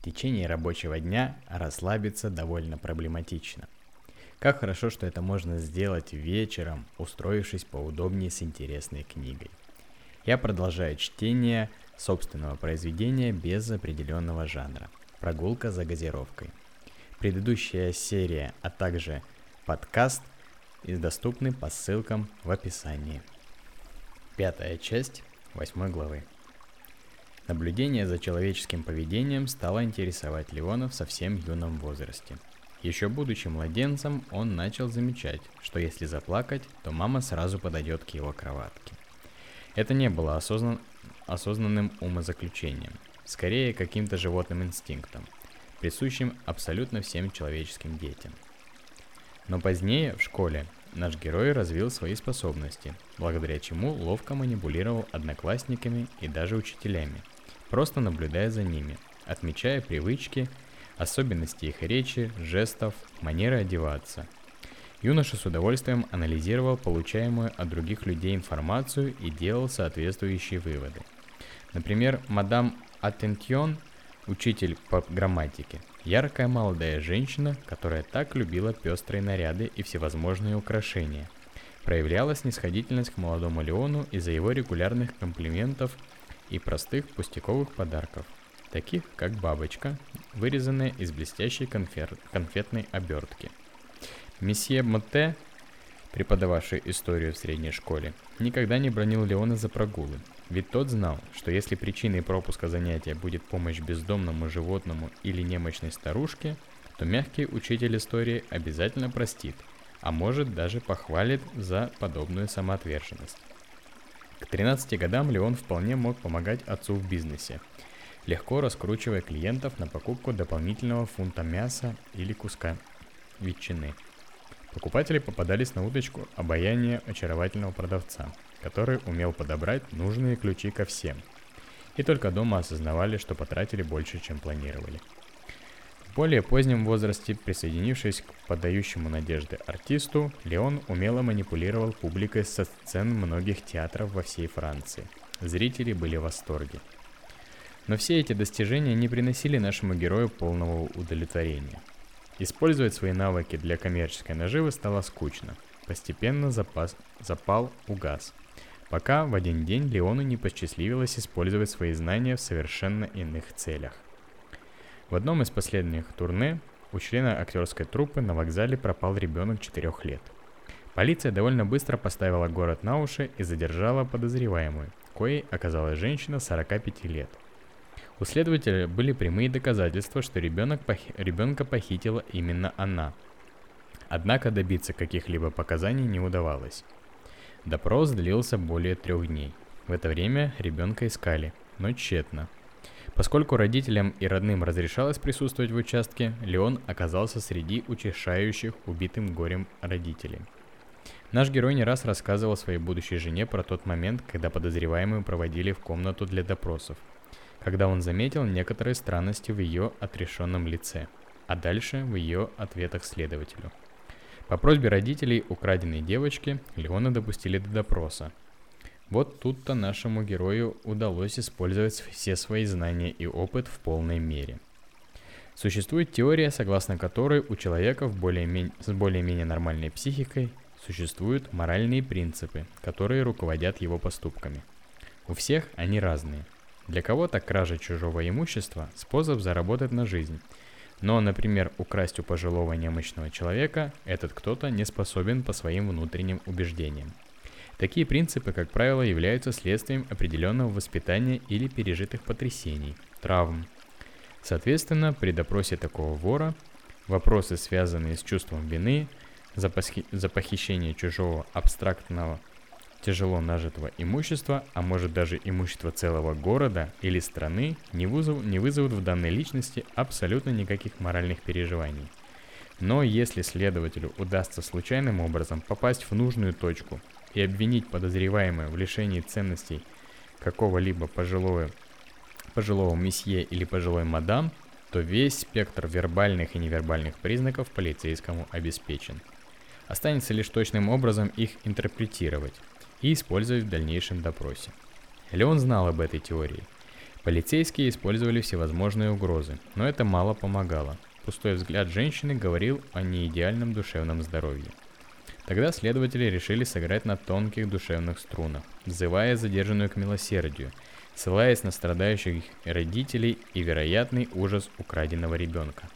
В течение рабочего дня расслабиться довольно проблематично. Как хорошо, что это можно сделать вечером, устроившись поудобнее с интересной книгой. Я продолжаю чтение собственного произведения без определенного жанра. Прогулка за газировкой. Предыдущая серия, а также подкаст доступны по ссылкам в описании. Пятая часть восьмой главы. Наблюдение за человеческим поведением стало интересовать Леона в совсем юном возрасте. Еще будучи младенцем, он начал замечать, что если заплакать, то мама сразу подойдет к его кроватке. Это не было осознан... осознанным умозаключением, скорее каким-то животным инстинктом, присущим абсолютно всем человеческим детям. Но позднее, в школе, наш герой развил свои способности, благодаря чему ловко манипулировал одноклассниками и даже учителями – просто наблюдая за ними, отмечая привычки, особенности их речи, жестов, манеры одеваться. Юноша с удовольствием анализировал получаемую от других людей информацию и делал соответствующие выводы. Например, мадам Атентьон, учитель по грамматике, яркая молодая женщина, которая так любила пестрые наряды и всевозможные украшения, проявляла снисходительность к молодому Леону из-за его регулярных комплиментов и простых пустяковых подарков, таких как бабочка, вырезанная из блестящей конфер... конфетной обертки. Месье Мотте, преподававший историю в средней школе, никогда не бронил Леона за прогулы, ведь тот знал, что если причиной пропуска занятия будет помощь бездомному животному или немощной старушке, то мягкий учитель истории обязательно простит, а может даже похвалит за подобную самоотверженность. К 13 годам Леон вполне мог помогать отцу в бизнесе, легко раскручивая клиентов на покупку дополнительного фунта мяса или куска ветчины. Покупатели попадались на удочку обаяния очаровательного продавца, который умел подобрать нужные ключи ко всем. И только дома осознавали, что потратили больше, чем планировали. В более позднем возрасте, присоединившись к подающему надежды артисту, Леон умело манипулировал публикой со сцен многих театров во всей Франции. Зрители были в восторге. Но все эти достижения не приносили нашему герою полного удовлетворения. Использовать свои навыки для коммерческой наживы стало скучно. Постепенно запас, запал угас. Пока в один день Леону не посчастливилось использовать свои знания в совершенно иных целях. В одном из последних турне у члена актерской труппы на вокзале пропал ребенок 4 лет. Полиция довольно быстро поставила город на уши и задержала подозреваемую, коей оказалась женщина 45 лет. У следователя были прямые доказательства, что ребенок пох... ребенка похитила именно она. Однако добиться каких-либо показаний не удавалось. Допрос длился более трех дней. В это время ребенка искали, но тщетно – Поскольку родителям и родным разрешалось присутствовать в участке, Леон оказался среди утешающих убитым горем родителей. Наш герой не раз рассказывал своей будущей жене про тот момент, когда подозреваемую проводили в комнату для допросов, когда он заметил некоторые странности в ее отрешенном лице, а дальше в ее ответах следователю. По просьбе родителей украденной девочки Леона допустили до допроса, вот тут-то нашему герою удалось использовать все свои знания и опыт в полной мере. Существует теория, согласно которой у человека более с более-менее нормальной психикой существуют моральные принципы, которые руководят его поступками. У всех они разные. Для кого-то кража чужого имущества – способ заработать на жизнь. Но, например, украсть у пожилого немощного человека этот кто-то не способен по своим внутренним убеждениям. Такие принципы, как правило, являются следствием определенного воспитания или пережитых потрясений, травм. Соответственно, при допросе такого вора вопросы, связанные с чувством вины за, похи- за похищение чужого абстрактного тяжело нажитого имущества, а может даже имущества целого города или страны, не, вызов, не вызовут в данной личности абсолютно никаких моральных переживаний. Но если следователю удастся случайным образом попасть в нужную точку и обвинить подозреваемого в лишении ценностей какого-либо пожилого, пожилого месье или пожилой мадам, то весь спектр вербальных и невербальных признаков полицейскому обеспечен. Останется лишь точным образом их интерпретировать и использовать в дальнейшем допросе. Леон знал об этой теории. По Полицейские использовали всевозможные угрозы, но это мало помогало. Пустой взгляд женщины говорил о неидеальном душевном здоровье. Тогда следователи решили сыграть на тонких душевных струнах, взывая задержанную к милосердию, ссылаясь на страдающих родителей и вероятный ужас украденного ребенка.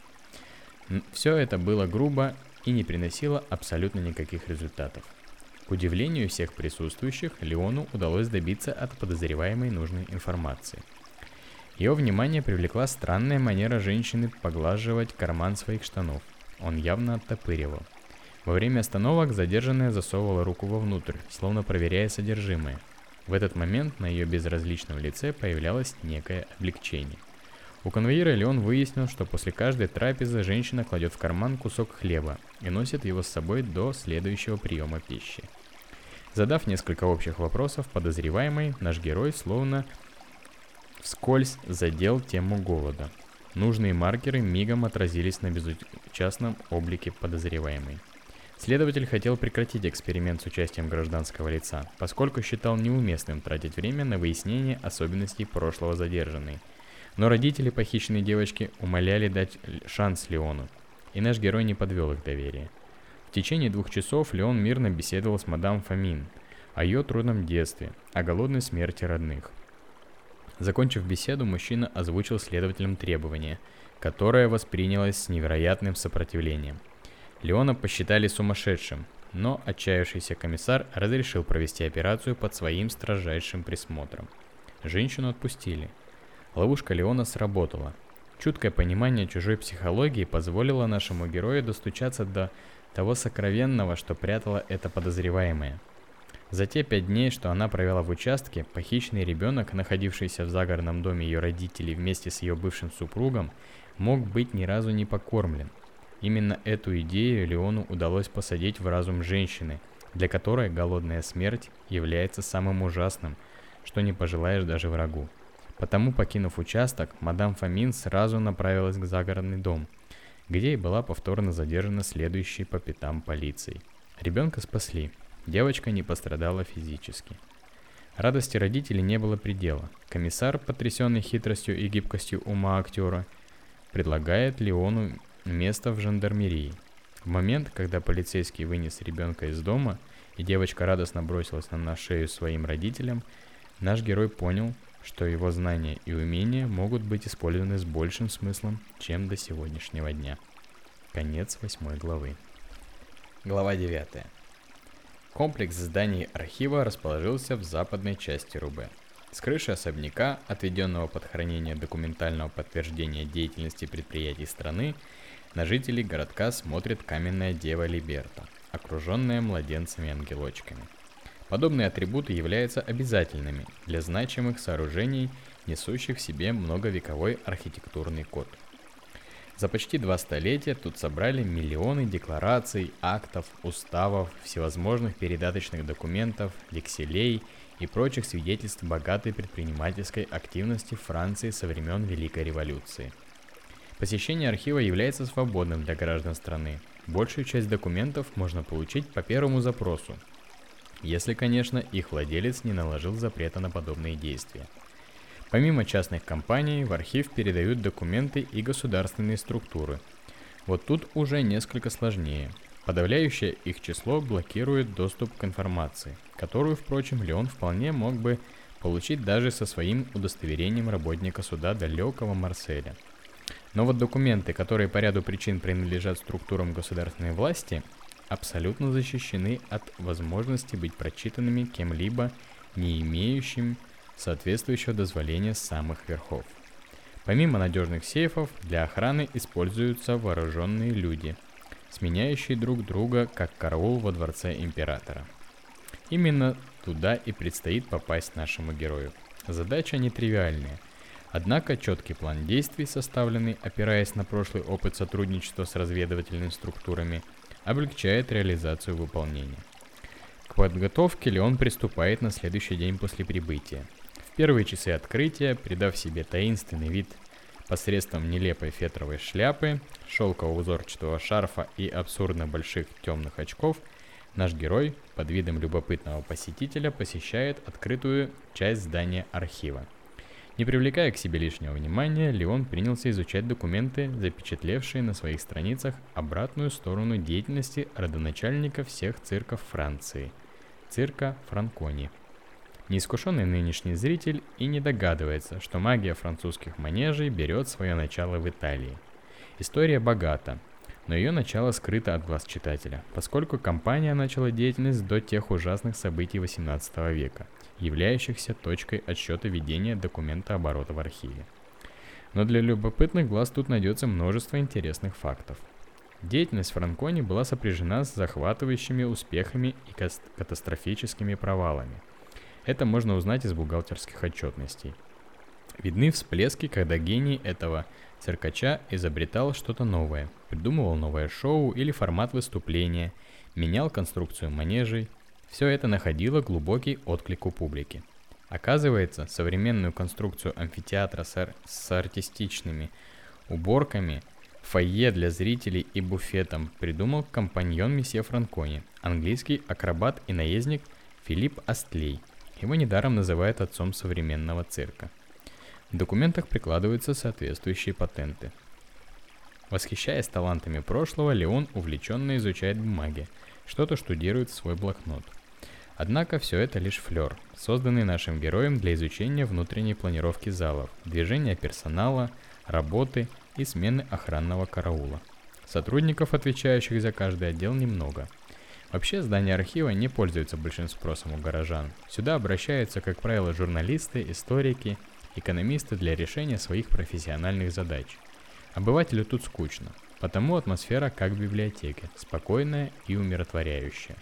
Все это было грубо и не приносило абсолютно никаких результатов. К удивлению всех присутствующих, Леону удалось добиться от подозреваемой нужной информации. Ее внимание привлекла странная манера женщины поглаживать карман своих штанов. Он явно оттопыривал. Во время остановок задержанная засовывала руку вовнутрь, словно проверяя содержимое. В этот момент на ее безразличном лице появлялось некое облегчение. У конвоира Леон выяснил, что после каждой трапезы женщина кладет в карман кусок хлеба и носит его с собой до следующего приема пищи. Задав несколько общих вопросов, подозреваемый, наш герой словно вскользь задел тему голода. Нужные маркеры мигом отразились на безучастном облике подозреваемой. Следователь хотел прекратить эксперимент с участием гражданского лица, поскольку считал неуместным тратить время на выяснение особенностей прошлого задержанной – но родители похищенной девочки умоляли дать шанс Леону, и наш герой не подвел их доверие. В течение двух часов Леон мирно беседовал с мадам Фомин о ее трудном детстве, о голодной смерти родных. Закончив беседу, мужчина озвучил следователям требования, которое воспринялось с невероятным сопротивлением. Леона посчитали сумасшедшим, но отчаявшийся комиссар разрешил провести операцию под своим строжайшим присмотром. Женщину отпустили – Ловушка Леона сработала. Чуткое понимание чужой психологии позволило нашему герою достучаться до того сокровенного, что прятала эта подозреваемая. За те пять дней, что она провела в участке, похищенный ребенок, находившийся в загородном доме ее родителей вместе с ее бывшим супругом, мог быть ни разу не покормлен. Именно эту идею Леону удалось посадить в разум женщины, для которой голодная смерть является самым ужасным, что не пожелаешь даже врагу. Потому, покинув участок, мадам Фомин сразу направилась к загородный дом, где и была повторно задержана следующей по пятам полицией. Ребенка спасли, девочка не пострадала физически. Радости родителей не было предела. Комиссар, потрясенный хитростью и гибкостью ума актера, предлагает Леону место в жандармерии. В момент, когда полицейский вынес ребенка из дома, и девочка радостно бросилась на шею своим родителям, наш герой понял, что его знания и умения могут быть использованы с большим смыслом, чем до сегодняшнего дня. Конец восьмой главы. Глава 9. Комплекс зданий архива расположился в западной части Рубе. С крыши особняка, отведенного под хранение документального подтверждения деятельности предприятий страны, на жителей городка смотрит каменная дева Либерта, окруженная младенцами-ангелочками – Подобные атрибуты являются обязательными для значимых сооружений, несущих в себе многовековой архитектурный код. За почти два столетия тут собрали миллионы деклараций, актов, уставов, всевозможных передаточных документов, векселей и прочих свидетельств богатой предпринимательской активности Франции со времен Великой революции. Посещение архива является свободным для граждан страны. Большую часть документов можно получить по первому запросу, если, конечно, их владелец не наложил запрета на подобные действия. Помимо частных компаний, в архив передают документы и государственные структуры. Вот тут уже несколько сложнее. Подавляющее их число блокирует доступ к информации, которую, впрочем, Леон вполне мог бы получить даже со своим удостоверением работника суда далекого Марселя. Но вот документы, которые по ряду причин принадлежат структурам государственной власти, абсолютно защищены от возможности быть прочитанными кем-либо, не имеющим соответствующего дозволения самых верхов. Помимо надежных сейфов, для охраны используются вооруженные люди, сменяющие друг друга как караул во дворце императора. Именно туда и предстоит попасть нашему герою. Задача нетривиальная, однако четкий план действий, составленный опираясь на прошлый опыт сотрудничества с разведывательными структурами, облегчает реализацию выполнения. К подготовке Леон приступает на следующий день после прибытия. Первые часы открытия, придав себе таинственный вид посредством нелепой фетровой шляпы, шелкового узорчатого шарфа и абсурдно больших темных очков, наш герой под видом любопытного посетителя посещает открытую часть здания архива. Не привлекая к себе лишнего внимания, Леон принялся изучать документы, запечатлевшие на своих страницах обратную сторону деятельности родоначальника всех цирков Франции – цирка Франкони. Неискушенный нынешний зритель и не догадывается, что магия французских манежей берет свое начало в Италии. История богата, но ее начало скрыто от глаз читателя, поскольку компания начала деятельность до тех ужасных событий 18 века, являющихся точкой отсчета ведения документа оборота в архиве. Но для любопытных глаз тут найдется множество интересных фактов. Деятельность Франкони была сопряжена с захватывающими успехами и катастрофическими провалами. Это можно узнать из бухгалтерских отчетностей. Видны всплески, когда гений этого циркача изобретал что-то новое, придумывал новое шоу или формат выступления, менял конструкцию манежей. Все это находило глубокий отклик у публики. Оказывается, современную конструкцию амфитеатра с, ар- с артистичными уборками, фойе для зрителей и буфетом придумал компаньон месье Франкони, английский акробат и наездник Филипп Астлей. Его недаром называют отцом современного цирка – в документах прикладываются соответствующие патенты. Восхищаясь талантами прошлого, Леон увлеченно изучает бумаги, что-то штудирует в свой блокнот. Однако все это лишь флер, созданный нашим героем для изучения внутренней планировки залов, движения персонала, работы и смены охранного караула. Сотрудников, отвечающих за каждый отдел, немного. Вообще, здание архива не пользуется большим спросом у горожан. Сюда обращаются, как правило, журналисты, историки экономисты для решения своих профессиональных задач. Обывателю тут скучно, потому атмосфера как в библиотеке, спокойная и умиротворяющая.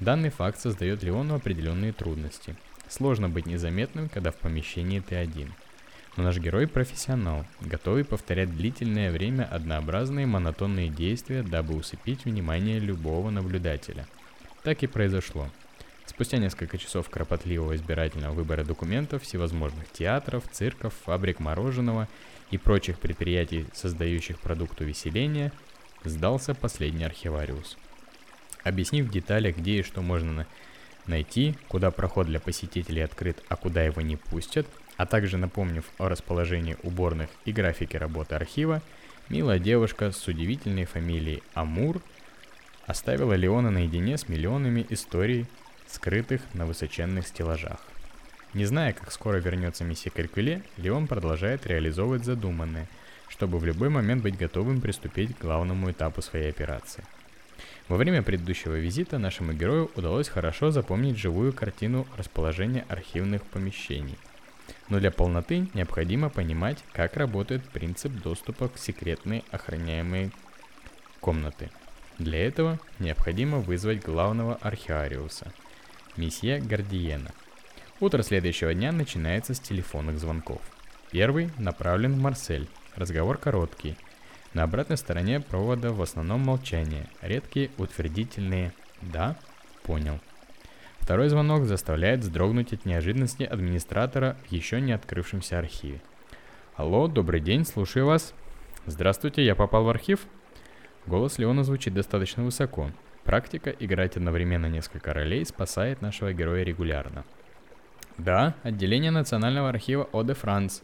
Данный факт создает Леону определенные трудности. Сложно быть незаметным, когда в помещении ты один. Но наш герой профессионал, готовый повторять длительное время однообразные монотонные действия, дабы усыпить внимание любого наблюдателя. Так и произошло. Спустя несколько часов кропотливого избирательного выбора документов всевозможных театров, цирков, фабрик мороженого и прочих предприятий, создающих продукт увеселения, сдался последний архивариус. Объяснив в деталях, где и что можно найти, куда проход для посетителей открыт, а куда его не пустят, а также напомнив о расположении уборных и графике работы архива, милая девушка с удивительной фамилией Амур оставила Леона наедине с миллионами историй скрытых на высоченных стеллажах. Не зная, как скоро вернется месье Калькуле, Леон продолжает реализовывать задуманное, чтобы в любой момент быть готовым приступить к главному этапу своей операции. Во время предыдущего визита нашему герою удалось хорошо запомнить живую картину расположения архивных помещений. Но для полноты необходимо понимать, как работает принцип доступа к секретной охраняемой комнаты. Для этого необходимо вызвать главного архиариуса – месье Гардиена. Утро следующего дня начинается с телефонных звонков. Первый направлен в Марсель. Разговор короткий. На обратной стороне провода в основном молчание, редкие утвердительные «да», «понял». Второй звонок заставляет вздрогнуть от неожиданности администратора в еще не открывшемся архиве. «Алло, добрый день, слушаю вас». «Здравствуйте, я попал в архив?» Голос Леона звучит достаточно высоко, Практика играть одновременно несколько ролей спасает нашего героя регулярно. Да, отделение Национального архива О де Франс,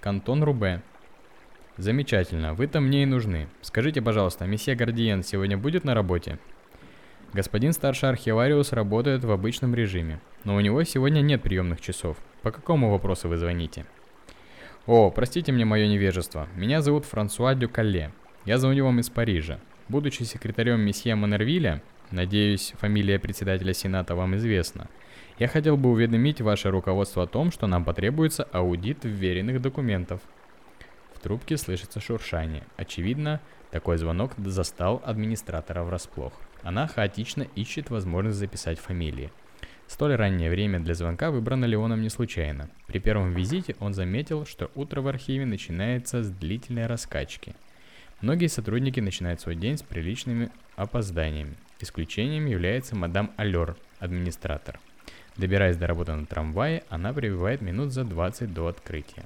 кантон Рубе. Замечательно, вы-то мне и нужны. Скажите, пожалуйста, месье Гардиен сегодня будет на работе? Господин старший архивариус работает в обычном режиме, но у него сегодня нет приемных часов. По какому вопросу вы звоните? О, простите мне мое невежество. Меня зовут Франсуа Дюкале. Я звоню вам из Парижа. Будучи секретарем месье Монервиля, надеюсь, фамилия председателя Сената вам известна, я хотел бы уведомить ваше руководство о том, что нам потребуется аудит вверенных документов. В трубке слышится шуршание. Очевидно, такой звонок застал администратора врасплох. Она хаотично ищет возможность записать фамилии. Столь раннее время для звонка выбрано Леоном не случайно. При первом визите он заметил, что утро в архиве начинается с длительной раскачки – Многие сотрудники начинают свой день с приличными опозданиями. Исключением является мадам Алер, администратор. Добираясь до работы на трамвае, она прибывает минут за 20 до открытия.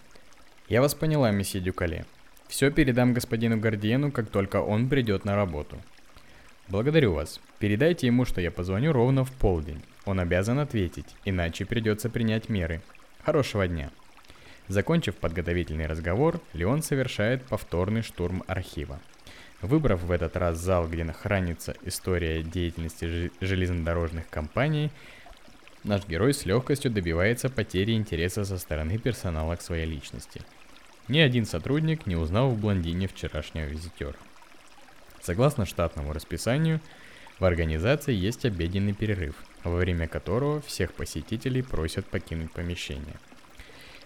Я вас поняла, месье Дюкале. Все передам господину Гардиену, как только он придет на работу. Благодарю вас. Передайте ему, что я позвоню ровно в полдень. Он обязан ответить, иначе придется принять меры. Хорошего дня. Закончив подготовительный разговор, Леон совершает повторный штурм архива. Выбрав в этот раз зал, где хранится история деятельности железнодорожных компаний, наш герой с легкостью добивается потери интереса со стороны персонала к своей личности. Ни один сотрудник не узнал в блондине вчерашнего визитера. Согласно штатному расписанию, в организации есть обеденный перерыв, во время которого всех посетителей просят покинуть помещение.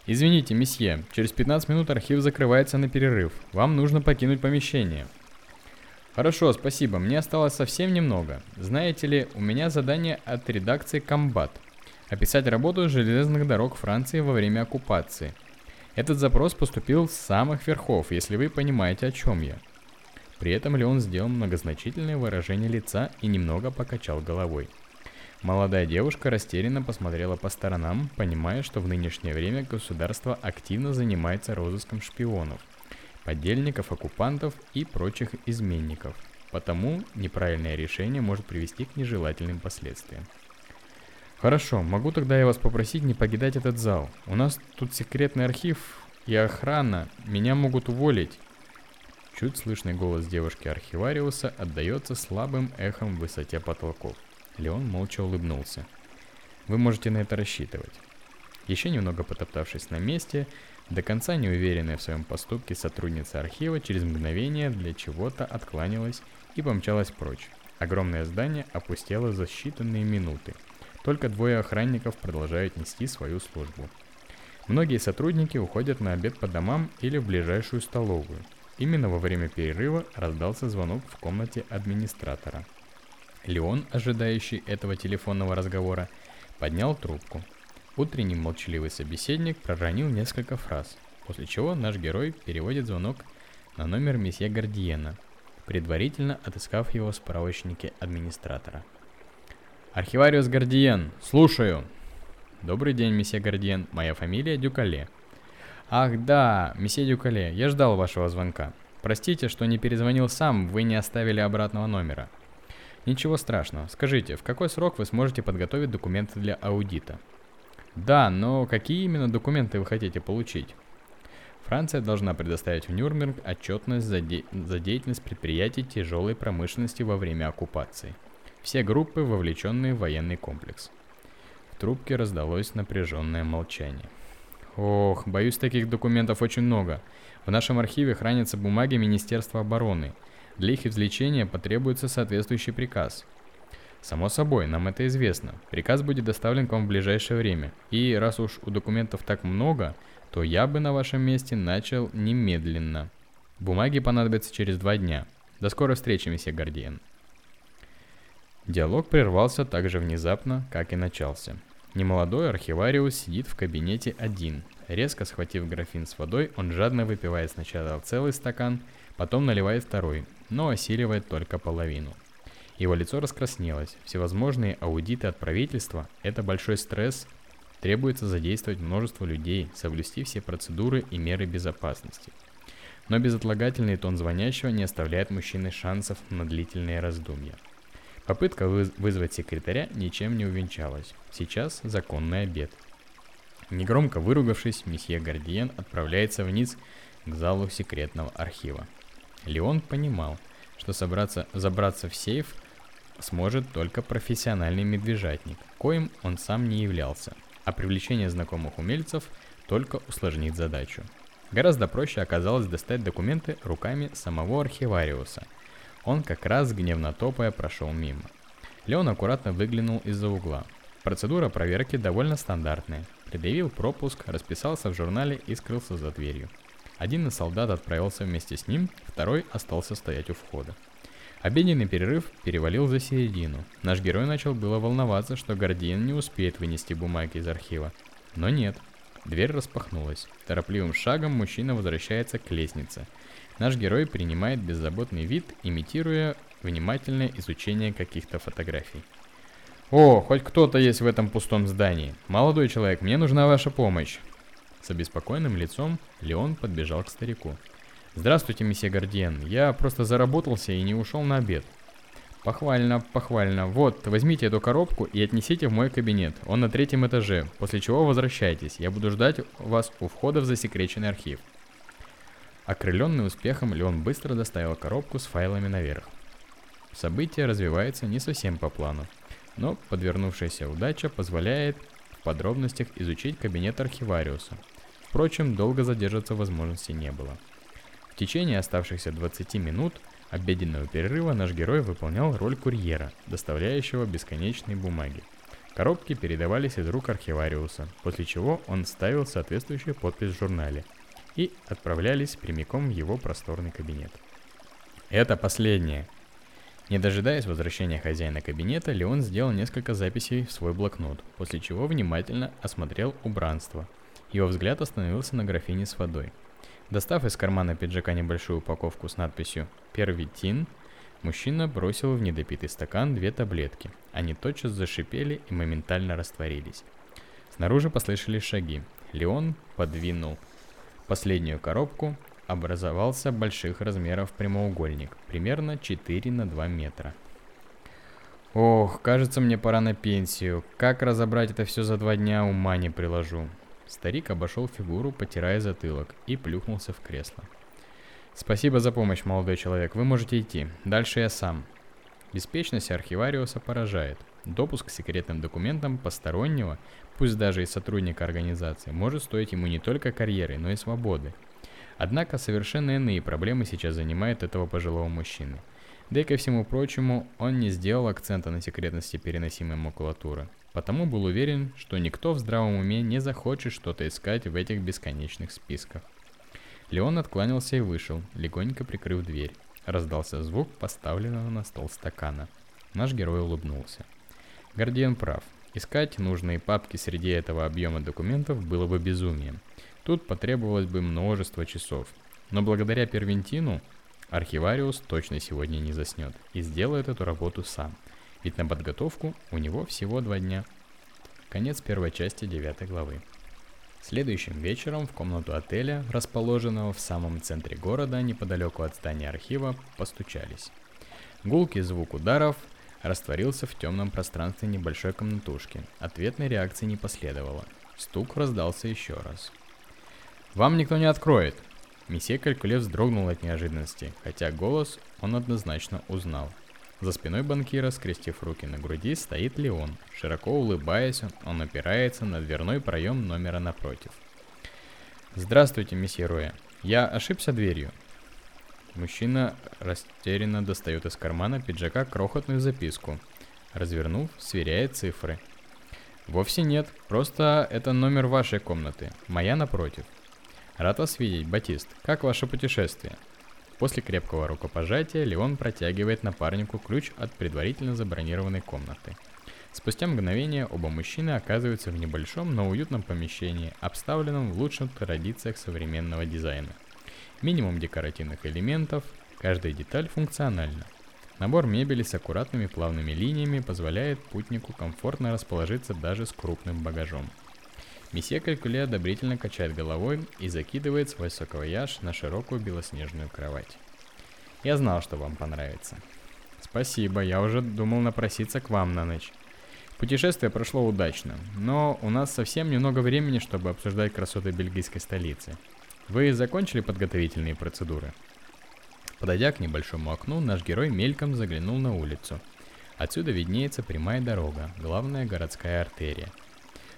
Извините, месье, через 15 минут архив закрывается на перерыв. Вам нужно покинуть помещение. Хорошо, спасибо. Мне осталось совсем немного. Знаете ли, у меня задание от редакции Комбат. Описать работу железных дорог Франции во время оккупации. Этот запрос поступил с самых верхов, если вы понимаете, о чем я. При этом Леон сделал многозначительное выражение лица и немного покачал головой. Молодая девушка растерянно посмотрела по сторонам, понимая, что в нынешнее время государство активно занимается розыском шпионов – подельников, оккупантов и прочих изменников. Потому неправильное решение может привести к нежелательным последствиям. Хорошо, могу тогда я вас попросить не покидать этот зал. У нас тут секретный архив и охрана. Меня могут уволить. Чуть слышный голос девушки-архивариуса отдается слабым эхом в высоте потолков. Леон молча улыбнулся. Вы можете на это рассчитывать. Еще немного потоптавшись на месте, до конца неуверенная в своем поступке сотрудница архива через мгновение для чего-то откланялась и помчалась прочь. Огромное здание опустело за считанные минуты. Только двое охранников продолжают нести свою службу. Многие сотрудники уходят на обед по домам или в ближайшую столовую. Именно во время перерыва раздался звонок в комнате администратора. Леон, ожидающий этого телефонного разговора, поднял трубку – Утренний молчаливый собеседник проронил несколько фраз, после чего наш герой переводит звонок на номер месье Гардиена, предварительно отыскав его в справочнике администратора. «Архивариус Гардиен, слушаю!» «Добрый день, месье Гардиен, моя фамилия Дюкале». «Ах да, месье Дюкале, я ждал вашего звонка. Простите, что не перезвонил сам, вы не оставили обратного номера». «Ничего страшного. Скажите, в какой срок вы сможете подготовить документы для аудита?» Да, но какие именно документы вы хотите получить? Франция должна предоставить в Нюрнберг отчетность за, де- за деятельность предприятий тяжелой промышленности во время оккупации. Все группы, вовлеченные в военный комплекс. В трубке раздалось напряженное молчание. Ох, боюсь, таких документов очень много. В нашем архиве хранятся бумаги Министерства обороны. Для их извлечения потребуется соответствующий приказ – Само собой, нам это известно. Приказ будет доставлен к вам в ближайшее время. И раз уж у документов так много, то я бы на вашем месте начал немедленно. Бумаги понадобятся через два дня. До скорой встречи, месье Гардиен. Диалог прервался так же внезапно, как и начался. Немолодой архивариус сидит в кабинете один. Резко схватив графин с водой, он жадно выпивает сначала целый стакан, потом наливает второй, но осиливает только половину – его лицо раскраснелось. Всевозможные аудиты от правительства – это большой стресс. Требуется задействовать множество людей, соблюсти все процедуры и меры безопасности. Но безотлагательный тон звонящего не оставляет мужчины шансов на длительные раздумья. Попытка выз- вызвать секретаря ничем не увенчалась. Сейчас законный обед. Негромко выругавшись, месье Гардиен отправляется вниз к залу секретного архива. Леон понимал, что собраться, забраться в сейф сможет только профессиональный медвежатник, коим он сам не являлся, а привлечение знакомых умельцев только усложнит задачу. Гораздо проще оказалось достать документы руками самого архивариуса. Он как раз гневно топая прошел мимо. Леон аккуратно выглянул из-за угла. Процедура проверки довольно стандартная. Предъявил пропуск, расписался в журнале и скрылся за дверью. Один из солдат отправился вместе с ним, второй остался стоять у входа. Обеденный перерыв перевалил за середину. Наш герой начал было волноваться, что Гордиен не успеет вынести бумаги из архива. Но нет. Дверь распахнулась. Торопливым шагом мужчина возвращается к лестнице. Наш герой принимает беззаботный вид, имитируя внимательное изучение каких-то фотографий. «О, хоть кто-то есть в этом пустом здании. Молодой человек, мне нужна ваша помощь». С обеспокоенным лицом Леон подбежал к старику. «Здравствуйте, месье Гардиен. Я просто заработался и не ушел на обед». Похвально, похвально. Вот, возьмите эту коробку и отнесите в мой кабинет. Он на третьем этаже. После чего возвращайтесь. Я буду ждать вас у входа в засекреченный архив. Окрыленный успехом, Леон быстро доставил коробку с файлами наверх. Событие развивается не совсем по плану, но подвернувшаяся удача позволяет в подробностях изучить кабинет архивариуса. Впрочем, долго задержаться возможности не было. В течение оставшихся 20 минут – обеденного перерыва наш герой выполнял роль курьера, доставляющего бесконечные бумаги. Коробки передавались из рук архивариуса, после чего он ставил соответствующую подпись в журнале и отправлялись прямиком в его просторный кабинет. Это последнее. Не дожидаясь возвращения хозяина кабинета, Леон сделал несколько записей в свой блокнот, после чего внимательно осмотрел убранство. Его взгляд остановился на графине с водой – Достав из кармана пиджака небольшую упаковку с надписью «Первитин», мужчина бросил в недопитый стакан две таблетки. Они тотчас зашипели и моментально растворились. Снаружи послышались шаги. Леон подвинул последнюю коробку. Образовался больших размеров прямоугольник, примерно 4 на 2 метра. Ох, кажется, мне пора на пенсию. Как разобрать это все за два дня, ума не приложу. Старик обошел фигуру, потирая затылок, и плюхнулся в кресло. «Спасибо за помощь, молодой человек. Вы можете идти. Дальше я сам». Беспечность архивариуса поражает. Допуск к секретным документам постороннего, пусть даже и сотрудника организации, может стоить ему не только карьеры, но и свободы. Однако совершенно иные проблемы сейчас занимают этого пожилого мужчины. Да и ко всему прочему, он не сделал акцента на секретности переносимой макулатуры. Потому был уверен, что никто в здравом уме не захочет что-то искать в этих бесконечных списках. Леон откланялся и вышел, легонько прикрыв дверь. Раздался звук поставленного на стол стакана. Наш герой улыбнулся. Гордиен прав. Искать нужные папки среди этого объема документов было бы безумием. Тут потребовалось бы множество часов. Но благодаря первентину архивариус точно сегодня не заснет и сделает эту работу сам – ведь на подготовку у него всего два дня. Конец первой части девятой главы. Следующим вечером в комнату отеля, расположенного в самом центре города, неподалеку от здания архива, постучались. Гулкий звук ударов растворился в темном пространстве небольшой комнатушки. Ответной реакции не последовало. Стук раздался еще раз. «Вам никто не откроет!» Месье Калькуле вздрогнул от неожиданности, хотя голос он однозначно узнал – за спиной банкира, скрестив руки на груди, стоит Леон. Широко улыбаясь, он опирается на дверной проем номера напротив. «Здравствуйте, месье Роя. Я ошибся дверью?» Мужчина растерянно достает из кармана пиджака крохотную записку. Развернув, сверяет цифры. «Вовсе нет, просто это номер вашей комнаты, моя напротив. Рад вас видеть, Батист. Как ваше путешествие?» После крепкого рукопожатия Леон протягивает напарнику ключ от предварительно забронированной комнаты. Спустя мгновение оба мужчины оказываются в небольшом, но уютном помещении, обставленном в лучших традициях современного дизайна. Минимум декоративных элементов, каждая деталь функциональна. Набор мебели с аккуратными плавными линиями позволяет путнику комфортно расположиться даже с крупным багажом. Месье Калькуле одобрительно качает головой и закидывает свой саквояж на широкую белоснежную кровать. Я знал, что вам понравится. Спасибо, я уже думал напроситься к вам на ночь. Путешествие прошло удачно, но у нас совсем немного времени, чтобы обсуждать красоты бельгийской столицы. Вы закончили подготовительные процедуры? Подойдя к небольшому окну, наш герой мельком заглянул на улицу. Отсюда виднеется прямая дорога, главная городская артерия –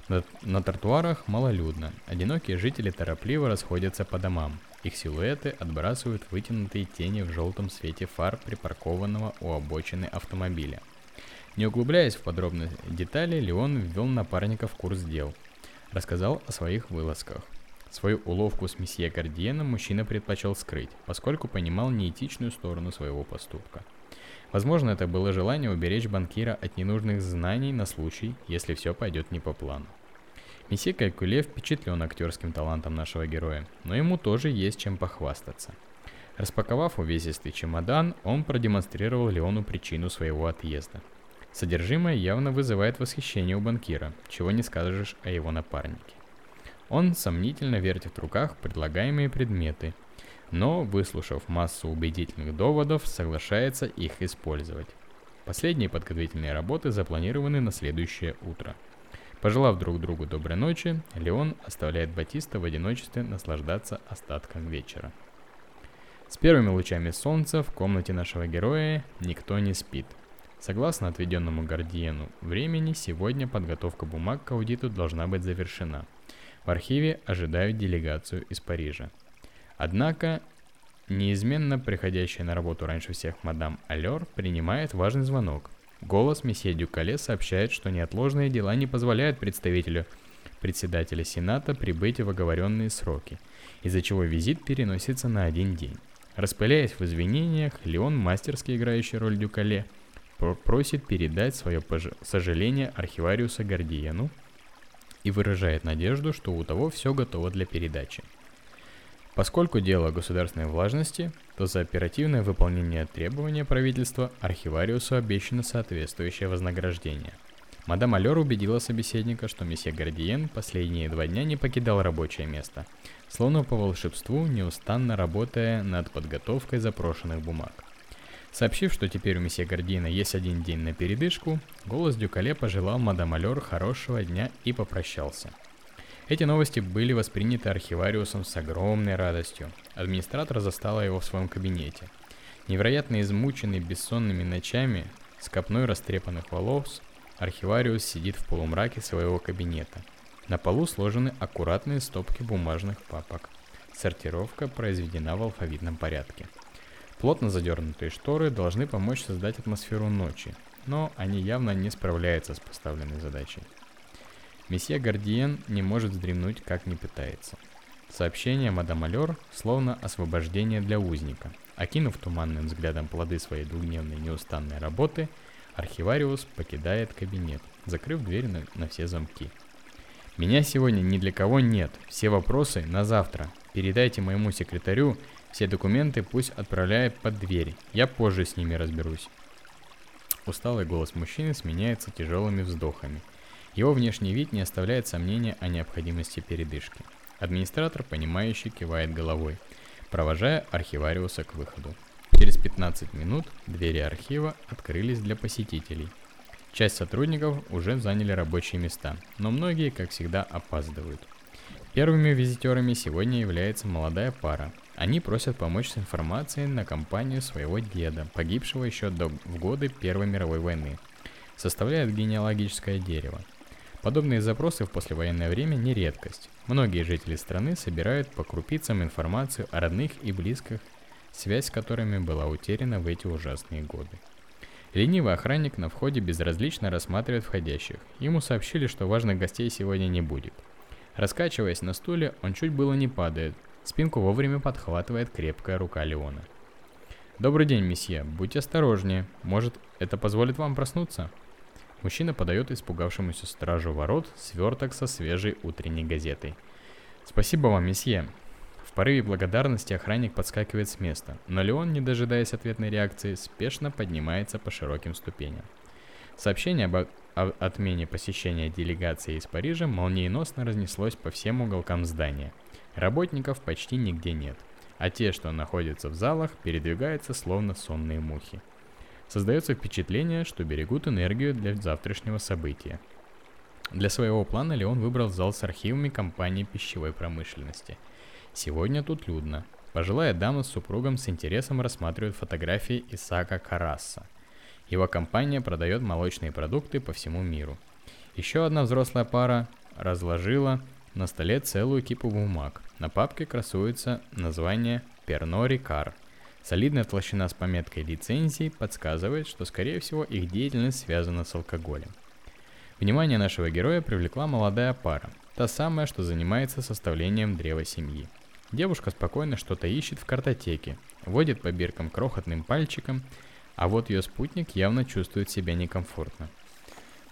на, на тротуарах малолюдно. Одинокие жители торопливо расходятся по домам. Их силуэты отбрасывают вытянутые тени в желтом свете фар припаркованного у обочины автомобиля. Не углубляясь в подробные детали, Леон ввел напарника в курс дел. Рассказал о своих вылазках. Свою уловку с месье Гардиеном мужчина предпочел скрыть, поскольку понимал неэтичную сторону своего поступка. Возможно, это было желание уберечь банкира от ненужных знаний на случай, если все пойдет не по плану. Месье Калькуле впечатлен актерским талантом нашего героя, но ему тоже есть чем похвастаться. Распаковав увесистый чемодан, он продемонстрировал Леону причину своего отъезда. Содержимое явно вызывает восхищение у банкира, чего не скажешь о его напарнике. Он сомнительно вертит в руках предлагаемые предметы, но, выслушав массу убедительных доводов, соглашается их использовать. Последние подготовительные работы запланированы на следующее утро. Пожелав друг другу доброй ночи, Леон оставляет Батиста в одиночестве наслаждаться остатком вечера. С первыми лучами солнца в комнате нашего героя никто не спит. Согласно отведенному Гордиену времени, сегодня подготовка бумаг к аудиту должна быть завершена. В архиве ожидают делегацию из Парижа. Однако, неизменно приходящая на работу раньше всех мадам Алер принимает важный звонок. Голос месье Дюкале сообщает, что неотложные дела не позволяют представителю председателя Сената прибыть в оговоренные сроки, из-за чего визит переносится на один день. Распыляясь в извинениях, Леон, мастерски играющий роль Дюкале, просит передать свое пож... сожаление архивариуса Гордиену и выражает надежду, что у того все готово для передачи. Поскольку дело государственной влажности, то за оперативное выполнение требования правительства архивариусу обещано соответствующее вознаграждение. Мадам Алер убедила собеседника, что месье Гордиен последние два дня не покидал рабочее место – словно по волшебству, неустанно работая над подготовкой запрошенных бумаг. Сообщив, что теперь у месье Гордина есть один день на передышку, голос Дюкале пожелал мадам Алер хорошего дня и попрощался. Эти новости были восприняты архивариусом с огромной радостью. Администратор застала его в своем кабинете. Невероятно измученный бессонными ночами, с копной растрепанных волос, архивариус сидит в полумраке своего кабинета – на полу сложены аккуратные стопки бумажных папок. Сортировка произведена в алфавитном порядке. Плотно задернутые шторы должны помочь создать атмосферу ночи, но они явно не справляются с поставленной задачей. Месье Гардиен не может вздремнуть, как не пытается. Сообщение мадам Алер словно освобождение для узника. Окинув туманным взглядом плоды своей двухдневной неустанной работы, архивариус покидает кабинет, закрыв дверь на, на все замки. Меня сегодня ни для кого нет. Все вопросы на завтра. Передайте моему секретарю, все документы пусть отправляет под дверь. Я позже с ними разберусь. Усталый голос мужчины сменяется тяжелыми вздохами. Его внешний вид не оставляет сомнения о необходимости передышки. Администратор, понимающий, кивает головой, провожая архивариуса к выходу. Через 15 минут двери архива открылись для посетителей – Часть сотрудников уже заняли рабочие места, но многие, как всегда, опаздывают. Первыми визитерами сегодня является молодая пара. Они просят помочь с информацией на компанию своего деда, погибшего еще до, в годы Первой мировой войны. Составляют генеалогическое дерево. Подобные запросы в послевоенное время не редкость. Многие жители страны собирают по крупицам информацию о родных и близких, связь с которыми была утеряна в эти ужасные годы. Ленивый охранник на входе безразлично рассматривает входящих. Ему сообщили, что важных гостей сегодня не будет. Раскачиваясь на стуле, он чуть было не падает. Спинку вовремя подхватывает крепкая рука Леона. «Добрый день, месье. Будьте осторожнее. Может, это позволит вам проснуться?» Мужчина подает испугавшемуся стражу ворот сверток со свежей утренней газетой. «Спасибо вам, месье порыве благодарности охранник подскакивает с места, но Леон, не дожидаясь ответной реакции, спешно поднимается по широким ступеням. Сообщение об отмене посещения делегации из Парижа молниеносно разнеслось по всем уголкам здания. Работников почти нигде нет, а те, что находятся в залах, передвигаются словно сонные мухи. Создается впечатление, что берегут энергию для завтрашнего события. Для своего плана Леон выбрал зал с архивами компании пищевой промышленности – Сегодня тут людно. Пожилая дама с супругом с интересом рассматривает фотографии Исаака Карасса. Его компания продает молочные продукты по всему миру. Еще одна взрослая пара разложила на столе целую кипу бумаг. На папке красуется название Перно Рикар. Солидная толщина с пометкой лицензии подсказывает, что скорее всего их деятельность связана с алкоголем. Внимание нашего героя привлекла молодая пара, та самая, что занимается составлением древа семьи. Девушка спокойно что-то ищет в картотеке, водит по биркам крохотным пальчиком, а вот ее спутник явно чувствует себя некомфортно.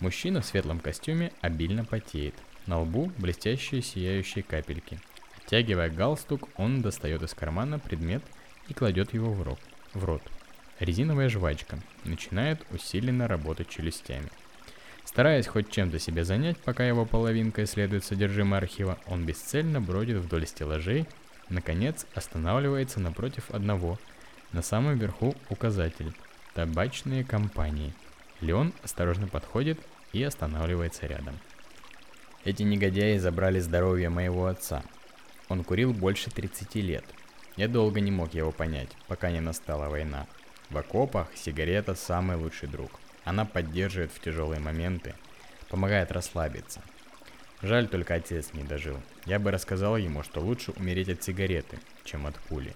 Мужчина в светлом костюме обильно потеет. На лбу блестящие сияющие капельки. Оттягивая галстук, он достает из кармана предмет и кладет его в рот. В рот. Резиновая жвачка. Начинает усиленно работать челюстями. Стараясь хоть чем-то себя занять, пока его половинка исследует содержимое архива, он бесцельно бродит вдоль стеллажей, Наконец, останавливается напротив одного. На самом верху указатель. Табачные компании. Леон осторожно подходит и останавливается рядом. Эти негодяи забрали здоровье моего отца. Он курил больше 30 лет. Я долго не мог его понять, пока не настала война. В окопах сигарета самый лучший друг. Она поддерживает в тяжелые моменты, помогает расслабиться. Жаль, только отец не дожил. Я бы рассказал ему, что лучше умереть от сигареты, чем от пули.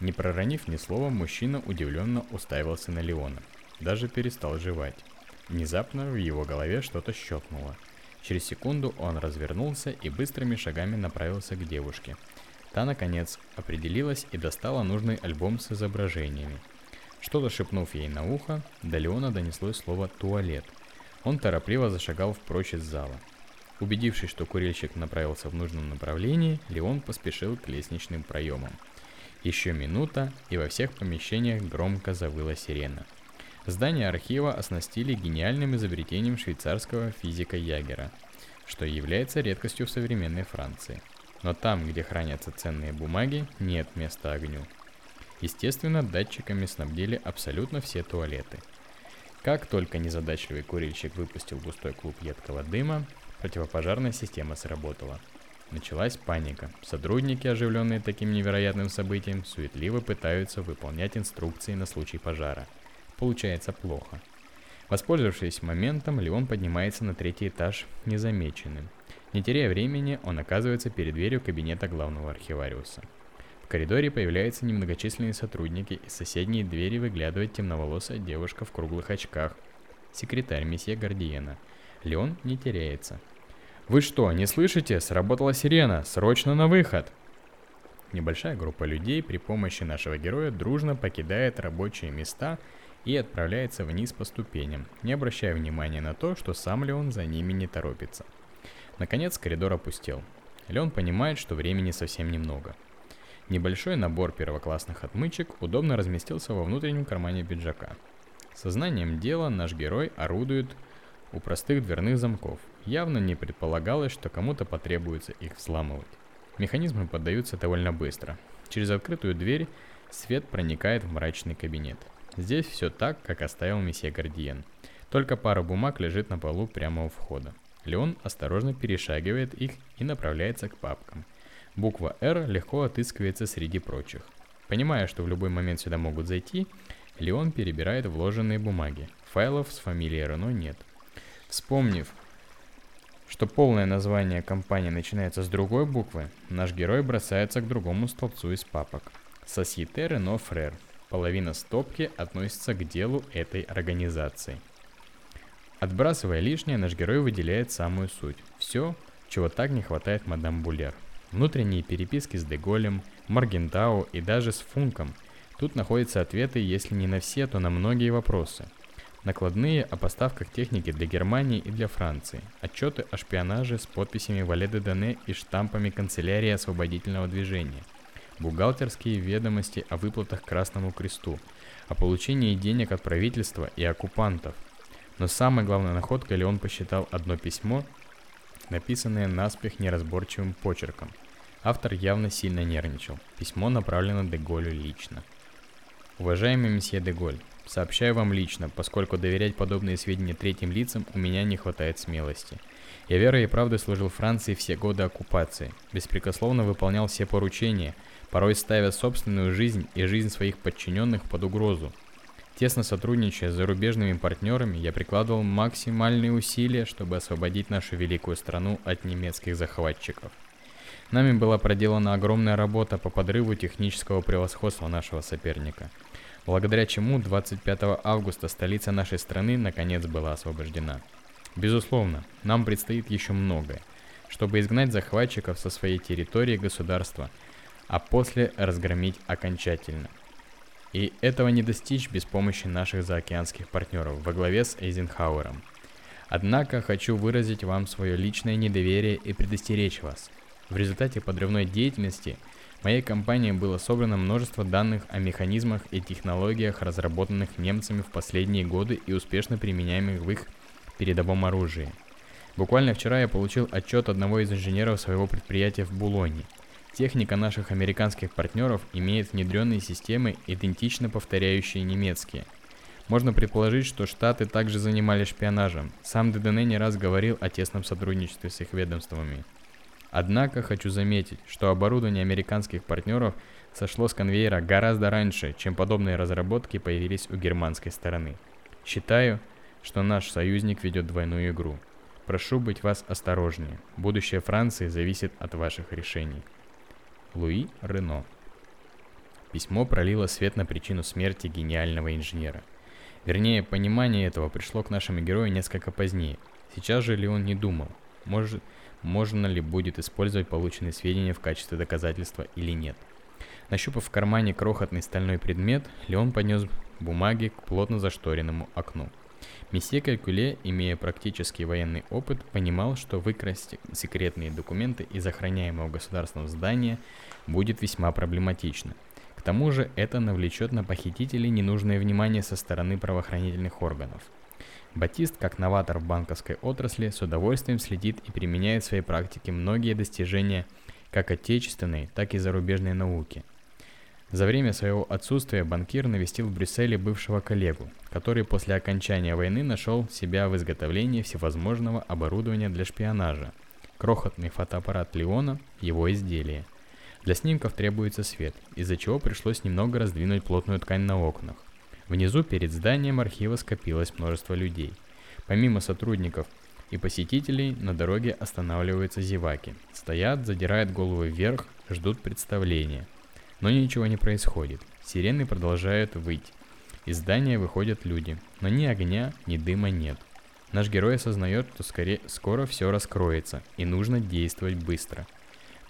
Не проронив ни слова, мужчина удивленно уставился на Леона. Даже перестал жевать. Внезапно в его голове что-то щелкнуло. Через секунду он развернулся и быстрыми шагами направился к девушке. Та, наконец, определилась и достала нужный альбом с изображениями. Что-то шепнув ей на ухо, до Леона донеслось слово «туалет». Он торопливо зашагал впрочь из зала. Убедившись, что курильщик направился в нужном направлении, Леон поспешил к лестничным проемам. Еще минута, и во всех помещениях громко завыла сирена. Здание архива оснастили гениальным изобретением швейцарского физика Ягера, что является редкостью в современной Франции. Но там, где хранятся ценные бумаги, нет места огню. Естественно, датчиками снабдили абсолютно все туалеты. Как только незадачливый курильщик выпустил густой клуб едкого дыма, противопожарная система сработала. Началась паника. Сотрудники, оживленные таким невероятным событием, суетливо пытаются выполнять инструкции на случай пожара. Получается плохо. Воспользовавшись моментом, Леон поднимается на третий этаж незамеченным. Не теряя времени, он оказывается перед дверью кабинета главного архивариуса. В коридоре появляются немногочисленные сотрудники, из соседней двери выглядывает темноволосая девушка в круглых очках. Секретарь месье Гардиена. Леон не теряется. «Вы что, не слышите? Сработала сирена! Срочно на выход!» Небольшая группа людей при помощи нашего героя дружно покидает рабочие места отправляется вниз по ступеням, не обращая внимания на то, что сам Леон за ними не торопится. Наконец коридор опустел. Леон понимает, что времени совсем немного – Небольшой набор первоклассных отмычек удобно разместился во внутреннем кармане пиджака. Сознанием дела наш герой орудует у простых дверных замков. Явно не предполагалось, что кому-то потребуется их взламывать. Механизмы поддаются довольно быстро. Через открытую дверь свет проникает в мрачный кабинет. Здесь все так, как оставил месье Гардиен. Только пара бумаг лежит на полу прямо у входа. Леон осторожно перешагивает их и направляется к папкам – Буква R легко отыскивается среди прочих. Понимая, что в любой момент сюда могут зайти, Леон перебирает вложенные бумаги. Файлов с фамилией Рено нет. Вспомнив, что полное название компании начинается с другой буквы, наш герой бросается к другому столбцу из папок. Societe Renault Frère. Половина стопки относится к делу этой организации. Отбрасывая лишнее, наш герой выделяет самую суть. Все, чего так не хватает мадам Булер – внутренние переписки с Деголем, Маргентау и даже с Функом. Тут находятся ответы, если не на все, то на многие вопросы. Накладные о поставках техники для Германии и для Франции. Отчеты о шпионаже с подписями Вале де Дане и штампами канцелярии освободительного движения. Бухгалтерские ведомости о выплатах Красному Кресту. О получении денег от правительства и оккупантов. Но самой главной находкой Леон посчитал одно письмо, написанное наспех неразборчивым почерком – Автор явно сильно нервничал. Письмо направлено Деголю лично. Уважаемый месье Деголь, сообщаю вам лично, поскольку доверять подобные сведения третьим лицам у меня не хватает смелости. Я верой и правдой служил Франции все годы оккупации, беспрекословно выполнял все поручения, порой ставя собственную жизнь и жизнь своих подчиненных под угрозу. Тесно сотрудничая с зарубежными партнерами, я прикладывал максимальные усилия, чтобы освободить нашу великую страну от немецких захватчиков. Нами была проделана огромная работа по подрыву технического превосходства нашего соперника, благодаря чему 25 августа столица нашей страны наконец была освобождена. Безусловно, нам предстоит еще многое, чтобы изгнать захватчиков со своей территории государства, а после разгромить окончательно. И этого не достичь без помощи наших заокеанских партнеров во главе с Эйзенхауэром. Однако хочу выразить вам свое личное недоверие и предостеречь вас – в результате подрывной деятельности моей компании было собрано множество данных о механизмах и технологиях, разработанных немцами в последние годы и успешно применяемых в их передовом оружии. Буквально вчера я получил отчет одного из инженеров своего предприятия в Булоне. Техника наших американских партнеров имеет внедренные системы, идентично повторяющие немецкие. Можно предположить, что Штаты также занимались шпионажем. Сам ДДН не раз говорил о тесном сотрудничестве с их ведомствами. Однако хочу заметить, что оборудование американских партнеров сошло с конвейера гораздо раньше, чем подобные разработки появились у германской стороны. Считаю, что наш союзник ведет двойную игру. Прошу быть вас осторожнее. Будущее Франции зависит от ваших решений. Луи Рено Письмо пролило свет на причину смерти гениального инженера. Вернее, понимание этого пришло к нашему герою несколько позднее. Сейчас же ли он не думал, может, можно ли будет использовать полученные сведения в качестве доказательства или нет. Нащупав в кармане крохотный стальной предмет, Леон поднес бумаги к плотно зашторенному окну. Месье Калькуле, имея практический военный опыт, понимал, что выкрасть секретные документы из охраняемого государственного здания будет весьма проблематично. К тому же это навлечет на похитителей ненужное внимание со стороны правоохранительных органов. Батист, как новатор в банковской отрасли, с удовольствием следит и применяет в своей практике многие достижения как отечественной, так и зарубежной науки – за время своего отсутствия банкир навестил в Брюсселе бывшего коллегу, который после окончания войны нашел себя в изготовлении всевозможного оборудования для шпионажа. Крохотный фотоаппарат Леона – его изделие. Для снимков требуется свет, из-за чего пришлось немного раздвинуть плотную ткань на окнах. Внизу перед зданием архива скопилось множество людей. Помимо сотрудников и посетителей, на дороге останавливаются зеваки. Стоят, задирают головы вверх, ждут представления – но ничего не происходит. Сирены продолжают выть. Из здания выходят люди, но ни огня, ни дыма нет. Наш герой осознает, что скорее, скоро все раскроется, и нужно действовать быстро.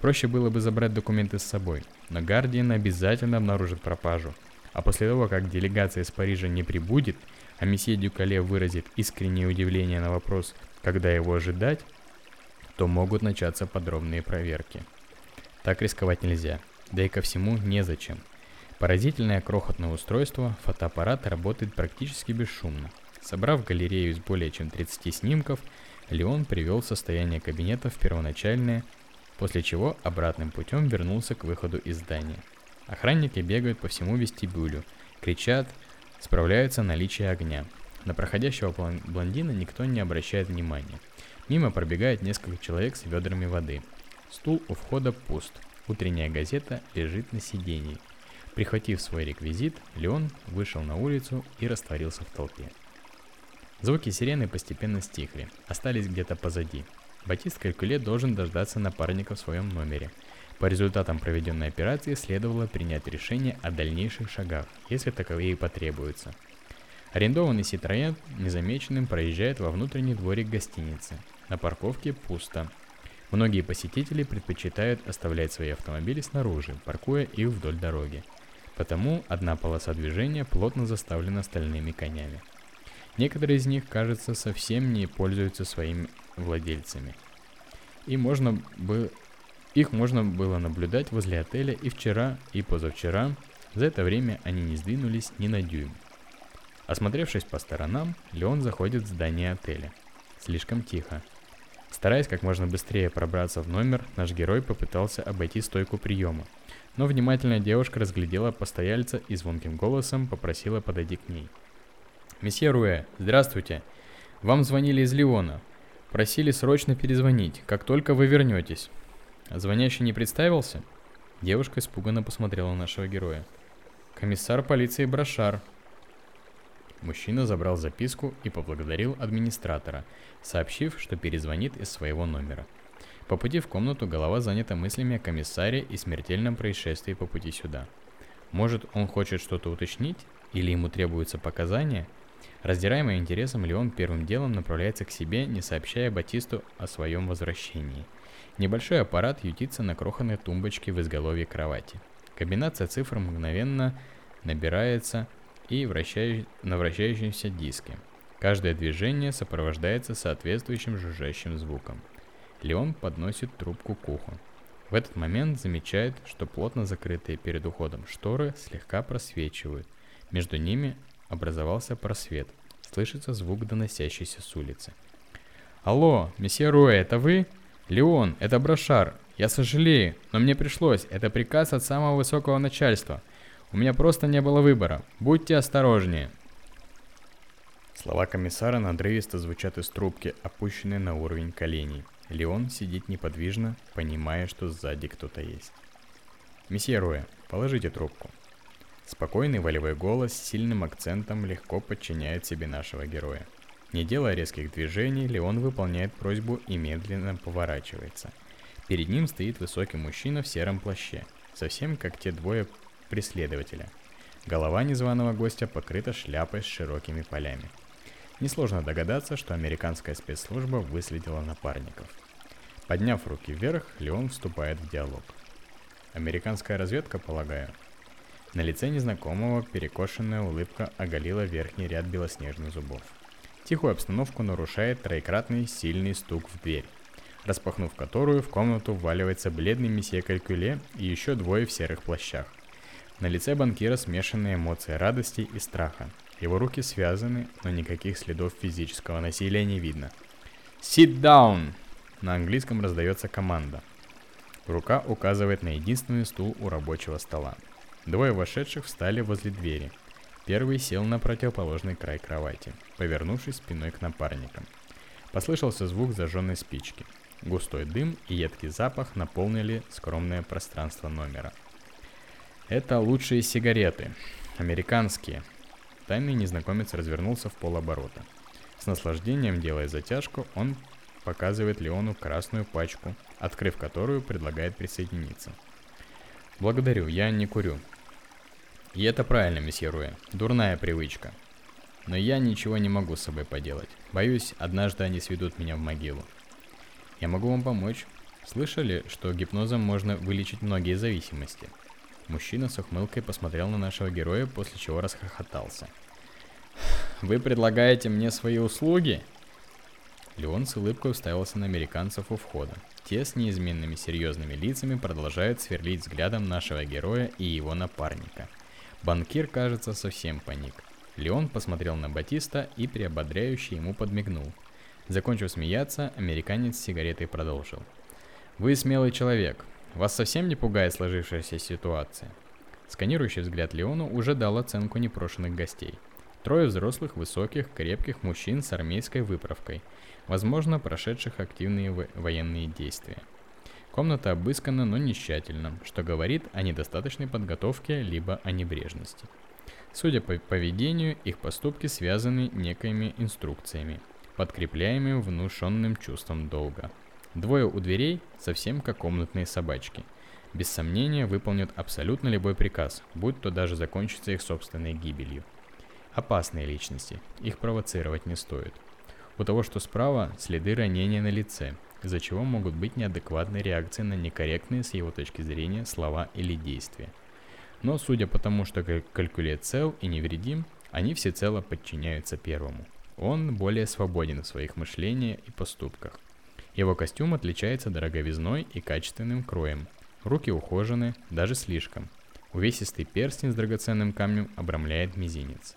Проще было бы забрать документы с собой, но Гардиан обязательно обнаружит пропажу. А после того, как делегация из Парижа не прибудет, а месье Дюкале выразит искреннее удивление на вопрос, когда его ожидать, то могут начаться подробные проверки. Так рисковать нельзя да и ко всему незачем. Поразительное крохотное устройство, фотоаппарат работает практически бесшумно. Собрав галерею из более чем 30 снимков, Леон привел состояние кабинета в первоначальное, после чего обратным путем вернулся к выходу из здания. Охранники бегают по всему вестибюлю, кричат, справляются наличие огня. На проходящего блондина никто не обращает внимания. Мимо пробегает несколько человек с ведрами воды. Стул у входа пуст. Утренняя газета лежит на сиденье. Прихватив свой реквизит, Леон вышел на улицу и растворился в толпе. Звуки сирены постепенно стихли, остались где-то позади. Батист Калькуле должен дождаться напарника в своем номере. По результатам проведенной операции следовало принять решение о дальнейших шагах, если таковые потребуются. Арендованный Citroёn незамеченным проезжает во внутренний дворик гостиницы. На парковке пусто, Многие посетители предпочитают оставлять свои автомобили снаружи, паркуя их вдоль дороги. Потому одна полоса движения плотно заставлена стальными конями. Некоторые из них, кажется, совсем не пользуются своими владельцами. И можно бы... Их можно было наблюдать возле отеля и вчера, и позавчера. За это время они не сдвинулись ни на дюйм. Осмотревшись по сторонам, Леон заходит в здание отеля. Слишком тихо. Стараясь как можно быстрее пробраться в номер, наш герой попытался обойти стойку приема. Но внимательная девушка разглядела постояльца и звонким голосом попросила подойти к ней. «Месье Руэ, здравствуйте. Вам звонили из Леона. Просили срочно перезвонить, как только вы вернетесь». Звонящий не представился? Девушка испуганно посмотрела на нашего героя. «Комиссар полиции Брошар», Мужчина забрал записку и поблагодарил администратора, сообщив, что перезвонит из своего номера. По пути в комнату голова занята мыслями о комиссаре и смертельном происшествии по пути сюда. Может, он хочет что-то уточнить? Или ему требуются показания? Раздираемый интересом, Леон первым делом направляется к себе, не сообщая Батисту о своем возвращении. Небольшой аппарат ютится на крохотной тумбочке в изголовье кровати. Комбинация цифр мгновенно набирается и вращаю... на вращающемся диске. Каждое движение сопровождается соответствующим жужжащим звуком. Леон подносит трубку к уху. В этот момент замечает, что плотно закрытые перед уходом шторы слегка просвечивают. Между ними образовался просвет. Слышится звук, доносящийся с улицы. «Алло, месье Руэ, это вы?» «Леон, это Брошар. Я сожалею, но мне пришлось. Это приказ от самого высокого начальства. У меня просто не было выбора. Будьте осторожнее. Слова комиссара надрывисто звучат из трубки, опущенной на уровень коленей. Леон сидит неподвижно, понимая, что сзади кто-то есть. «Месье Роя, положите трубку». Спокойный волевой голос с сильным акцентом легко подчиняет себе нашего героя. Не делая резких движений, Леон выполняет просьбу и медленно поворачивается. Перед ним стоит высокий мужчина в сером плаще, совсем как те двое преследователя. Голова незваного гостя покрыта шляпой с широкими полями. Несложно догадаться, что американская спецслужба выследила напарников. Подняв руки вверх, Леон вступает в диалог. Американская разведка, полагаю. На лице незнакомого перекошенная улыбка оголила верхний ряд белоснежных зубов. Тихую обстановку нарушает троекратный сильный стук в дверь, распахнув которую в комнату вваливается бледный месье Калькуле и еще двое в серых плащах. На лице банкира смешанные эмоции радости и страха, его руки связаны, но никаких следов физического насилия не видно. «Sit down!» На английском раздается команда. Рука указывает на единственный стул у рабочего стола. Двое вошедших встали возле двери. Первый сел на противоположный край кровати, повернувшись спиной к напарникам. Послышался звук зажженной спички. Густой дым и едкий запах наполнили скромное пространство номера. Это лучшие сигареты. Американские, Тайный незнакомец развернулся в полоборота. С наслаждением, делая затяжку, он показывает Леону красную пачку, открыв которую предлагает присоединиться. «Благодарю, я не курю». «И это правильно, месье Руэ. Дурная привычка. Но я ничего не могу с собой поделать. Боюсь, однажды они сведут меня в могилу. Я могу вам помочь. Слышали, что гипнозом можно вылечить многие зависимости?» Мужчина с ухмылкой посмотрел на нашего героя, после чего расхохотался. «Вы предлагаете мне свои услуги?» Леон с улыбкой уставился на американцев у входа. Те с неизменными серьезными лицами продолжают сверлить взглядом нашего героя и его напарника. Банкир, кажется, совсем паник. Леон посмотрел на Батиста и приободряюще ему подмигнул. Закончив смеяться, американец с сигаретой продолжил. «Вы смелый человек. Вас совсем не пугает сложившаяся ситуация? Сканирующий взгляд Леону уже дал оценку непрошенных гостей. Трое взрослых, высоких, крепких мужчин с армейской выправкой, возможно, прошедших активные во- военные действия. Комната обыскана, но не тщательно, что говорит о недостаточной подготовке либо о небрежности. Судя по поведению, их поступки связаны некоими инструкциями, подкрепляемыми внушенным чувством долга – Двое у дверей совсем как комнатные собачки. Без сомнения выполнят абсолютно любой приказ, будь то даже закончится их собственной гибелью. Опасные личности, их провоцировать не стоит. У того, что справа, следы ранения на лице, из-за чего могут быть неадекватные реакции на некорректные с его точки зрения слова или действия. Но судя по тому, что калькулет цел и невредим, они всецело подчиняются первому. Он более свободен в своих мышлениях и поступках. Его костюм отличается дороговизной и качественным кроем. Руки ухожены, даже слишком. Увесистый перстень с драгоценным камнем обрамляет мизинец.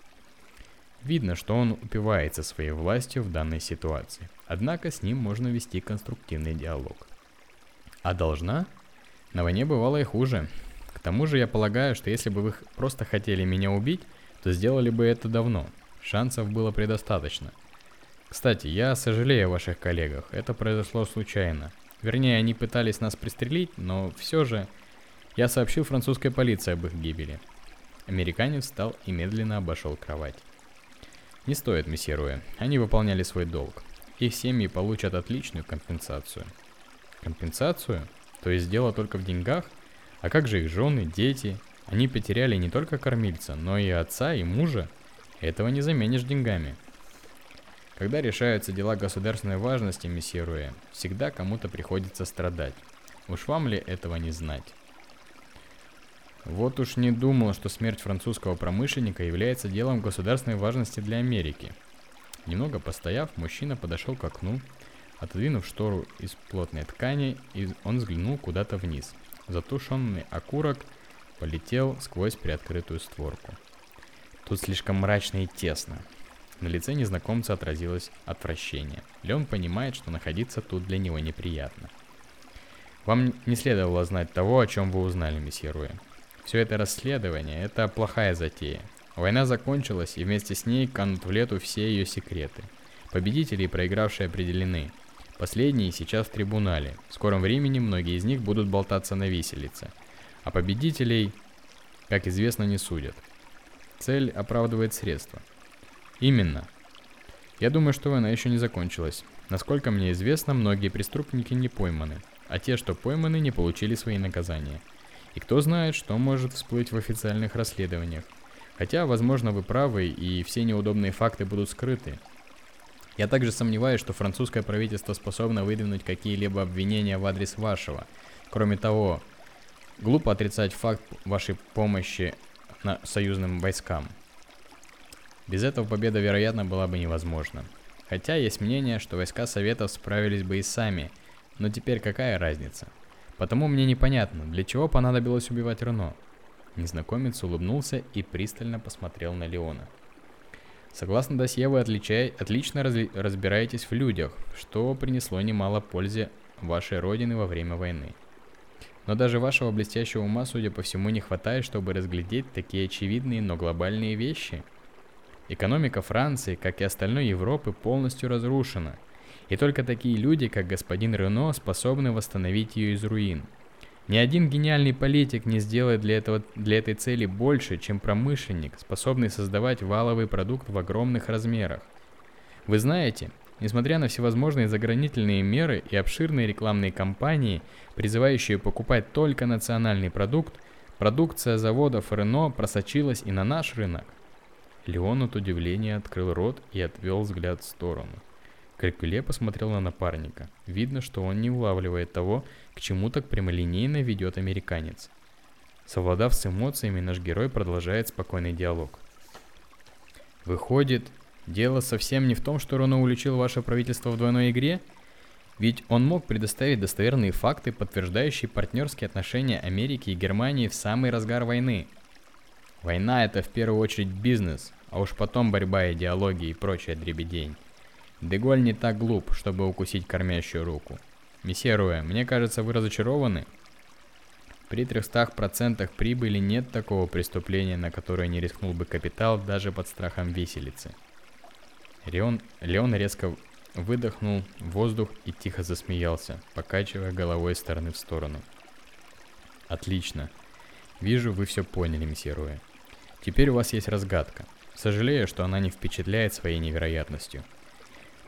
Видно, что он упивается своей властью в данной ситуации. Однако с ним можно вести конструктивный диалог. А должна? На войне бывало и хуже. К тому же я полагаю, что если бы вы просто хотели меня убить, то сделали бы это давно. Шансов было предостаточно – кстати, я сожалею о ваших коллегах. Это произошло случайно. Вернее, они пытались нас пристрелить, но все же я сообщил французской полиции об их гибели. Американец встал и медленно обошел кровать. Не стоит, месье Руэ. Они выполняли свой долг. Их семьи получат отличную компенсацию. Компенсацию? То есть дело только в деньгах? А как же их жены, дети? Они потеряли не только кормильца, но и отца, и мужа. Этого не заменишь деньгами. Когда решаются дела государственной важности, месье Руэ, всегда кому-то приходится страдать. Уж вам ли этого не знать? Вот уж не думал, что смерть французского промышленника является делом государственной важности для Америки. Немного постояв, мужчина подошел к окну, отодвинув штору из плотной ткани, и он взглянул куда-то вниз. Затушенный окурок полетел сквозь приоткрытую створку. Тут слишком мрачно и тесно. На лице незнакомца отразилось отвращение. Леон понимает, что находиться тут для него неприятно. Вам не следовало знать того, о чем вы узнали, месье Руэ. Все это расследование – это плохая затея. Война закончилась, и вместе с ней канут в лету все ее секреты. Победители и проигравшие определены. Последние сейчас в трибунале. В скором времени многие из них будут болтаться на виселице. А победителей, как известно, не судят. Цель оправдывает средства. Именно. Я думаю, что война еще не закончилась. Насколько мне известно, многие преступники не пойманы, а те, что пойманы, не получили свои наказания. И кто знает, что может всплыть в официальных расследованиях. Хотя, возможно, вы правы, и все неудобные факты будут скрыты. Я также сомневаюсь, что французское правительство способно выдвинуть какие-либо обвинения в адрес вашего. Кроме того, глупо отрицать факт вашей помощи на союзным войскам. Без этого победа, вероятно, была бы невозможна. Хотя есть мнение, что войска Советов справились бы и сами, но теперь какая разница? Потому мне непонятно, для чего понадобилось убивать Рено. Незнакомец улыбнулся и пристально посмотрел на Леона. Согласно досье, вы отличай, отлично разли, разбираетесь в людях, что принесло немало пользы вашей родины во время войны. Но даже вашего блестящего ума, судя по всему, не хватает, чтобы разглядеть такие очевидные, но глобальные вещи – Экономика Франции, как и остальной Европы, полностью разрушена. И только такие люди, как господин Рено, способны восстановить ее из руин. Ни один гениальный политик не сделает для, этого, для этой цели больше, чем промышленник, способный создавать валовый продукт в огромных размерах. Вы знаете, несмотря на всевозможные загранительные меры и обширные рекламные кампании, призывающие покупать только национальный продукт, продукция заводов Рено просочилась и на наш рынок. Леон от удивления открыл рот и отвел взгляд в сторону. Калькуле посмотрел на напарника. Видно, что он не улавливает того, к чему так прямолинейно ведет американец. Совладав с эмоциями, наш герой продолжает спокойный диалог. Выходит, дело совсем не в том, что Роно уличил ваше правительство в двойной игре? Ведь он мог предоставить достоверные факты, подтверждающие партнерские отношения Америки и Германии в самый разгар войны. Война это в первую очередь бизнес, а уж потом борьба, идеологии и прочая дребедень. Деголь не так глуп, чтобы укусить кормящую руку. Месье Руэ, мне кажется, вы разочарованы? При 300% прибыли нет такого преступления, на которое не рискнул бы капитал даже под страхом виселицы. Леон, Леон резко выдохнул воздух и тихо засмеялся, покачивая головой из стороны в сторону. Отлично. Вижу, вы все поняли, месье Руэ. Теперь у вас есть разгадка. Сожалею, что она не впечатляет своей невероятностью.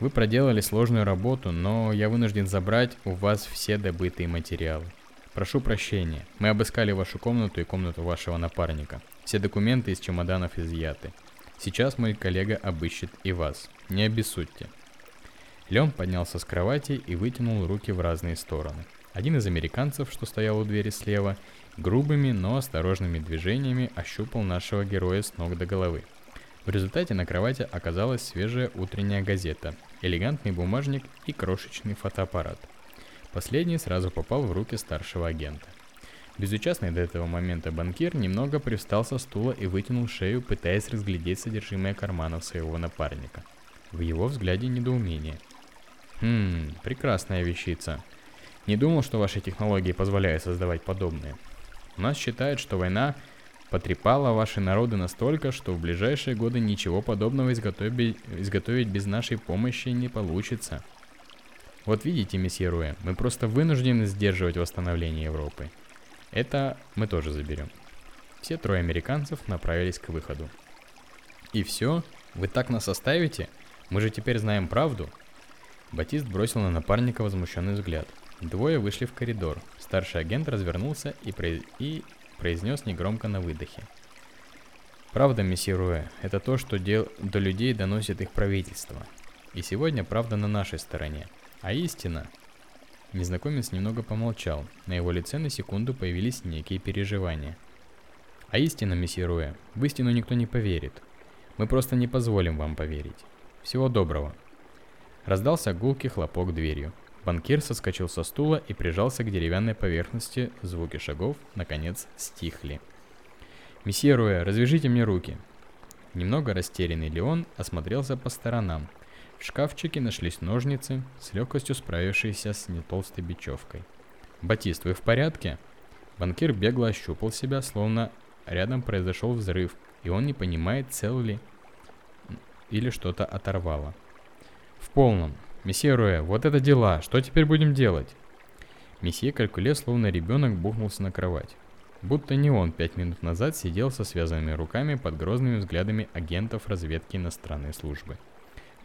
Вы проделали сложную работу, но я вынужден забрать у вас все добытые материалы. Прошу прощения, мы обыскали вашу комнату и комнату вашего напарника. Все документы из чемоданов изъяты. Сейчас мой коллега обыщет и вас. Не обессудьте. Леон поднялся с кровати и вытянул руки в разные стороны. Один из американцев, что стоял у двери слева, грубыми, но осторожными движениями ощупал нашего героя с ног до головы. В результате на кровати оказалась свежая утренняя газета, элегантный бумажник и крошечный фотоаппарат. Последний сразу попал в руки старшего агента. Безучастный до этого момента банкир немного привстал со стула и вытянул шею, пытаясь разглядеть содержимое карманов своего напарника. В его взгляде недоумение. «Хм, прекрасная вещица. Не думал, что ваши технологии позволяют создавать подобные. У нас считают, что война потрепала ваши народы настолько, что в ближайшие годы ничего подобного изготовить, изготовить без нашей помощи не получится. Вот видите, месье Руэ, мы просто вынуждены сдерживать восстановление Европы. Это мы тоже заберем. Все трое американцев направились к выходу. И все? Вы так нас оставите? Мы же теперь знаем правду? Батист бросил на напарника возмущенный взгляд. Двое вышли в коридор. Старший агент развернулся и, произ... и произнес негромко на выдохе. Правда, месье Руэ, это то, что дел... до людей доносит их правительство. И сегодня правда на нашей стороне. А истина... Незнакомец немного помолчал. На его лице на секунду появились некие переживания. А истина, месье Руэ, в истину никто не поверит. Мы просто не позволим вам поверить. Всего доброго. Раздался гулкий хлопок дверью. Банкир соскочил со стула и прижался к деревянной поверхности, звуки шагов, наконец, стихли. «Месье Руэ, развяжите мне руки!» Немного растерянный Леон осмотрелся по сторонам. В шкафчике нашлись ножницы, с легкостью справившиеся с нетолстой бечевкой. «Батист, вы в порядке?» Банкир бегло ощупал себя, словно рядом произошел взрыв, и он не понимает, цел ли или что-то оторвало. В полном. Месье Руэ, вот это дела, что теперь будем делать? Месье Калькуле, словно ребенок, бухнулся на кровать. Будто не он пять минут назад сидел со связанными руками под грозными взглядами агентов разведки иностранной службы.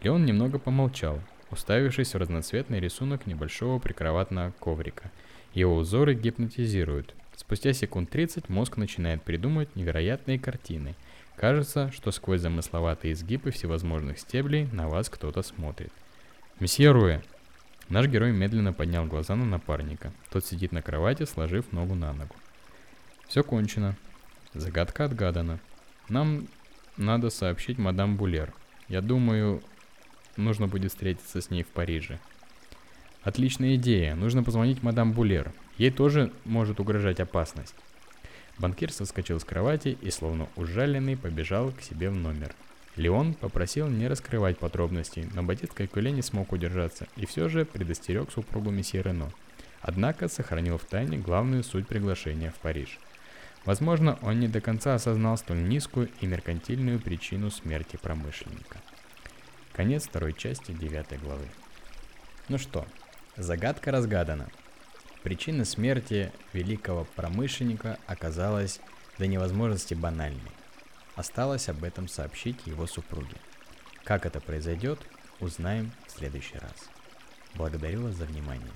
Леон немного помолчал, уставившись в разноцветный рисунок небольшого прикроватного коврика. Его узоры гипнотизируют. Спустя секунд 30 мозг начинает придумывать невероятные картины. Кажется, что сквозь замысловатые изгибы всевозможных стеблей на вас кто-то смотрит. «Месье Руэ!» Наш герой медленно поднял глаза на напарника. Тот сидит на кровати, сложив ногу на ногу. Все кончено. Загадка отгадана. Нам надо сообщить мадам Булер. Я думаю, нужно будет встретиться с ней в Париже. Отличная идея. Нужно позвонить мадам Булер. Ей тоже может угрожать опасность. Банкир соскочил с кровати и, словно ужаленный, побежал к себе в номер. Леон попросил не раскрывать подробностей, но Батист Калькуле не смог удержаться и все же предостерег супругу месье Рено. Однако сохранил в тайне главную суть приглашения в Париж. Возможно, он не до конца осознал столь низкую и меркантильную причину смерти промышленника. Конец второй части девятой главы. Ну что, загадка разгадана. Причина смерти великого промышленника оказалась до невозможности банальной. Осталось об этом сообщить его супруге. Как это произойдет, узнаем в следующий раз. Благодарю вас за внимание.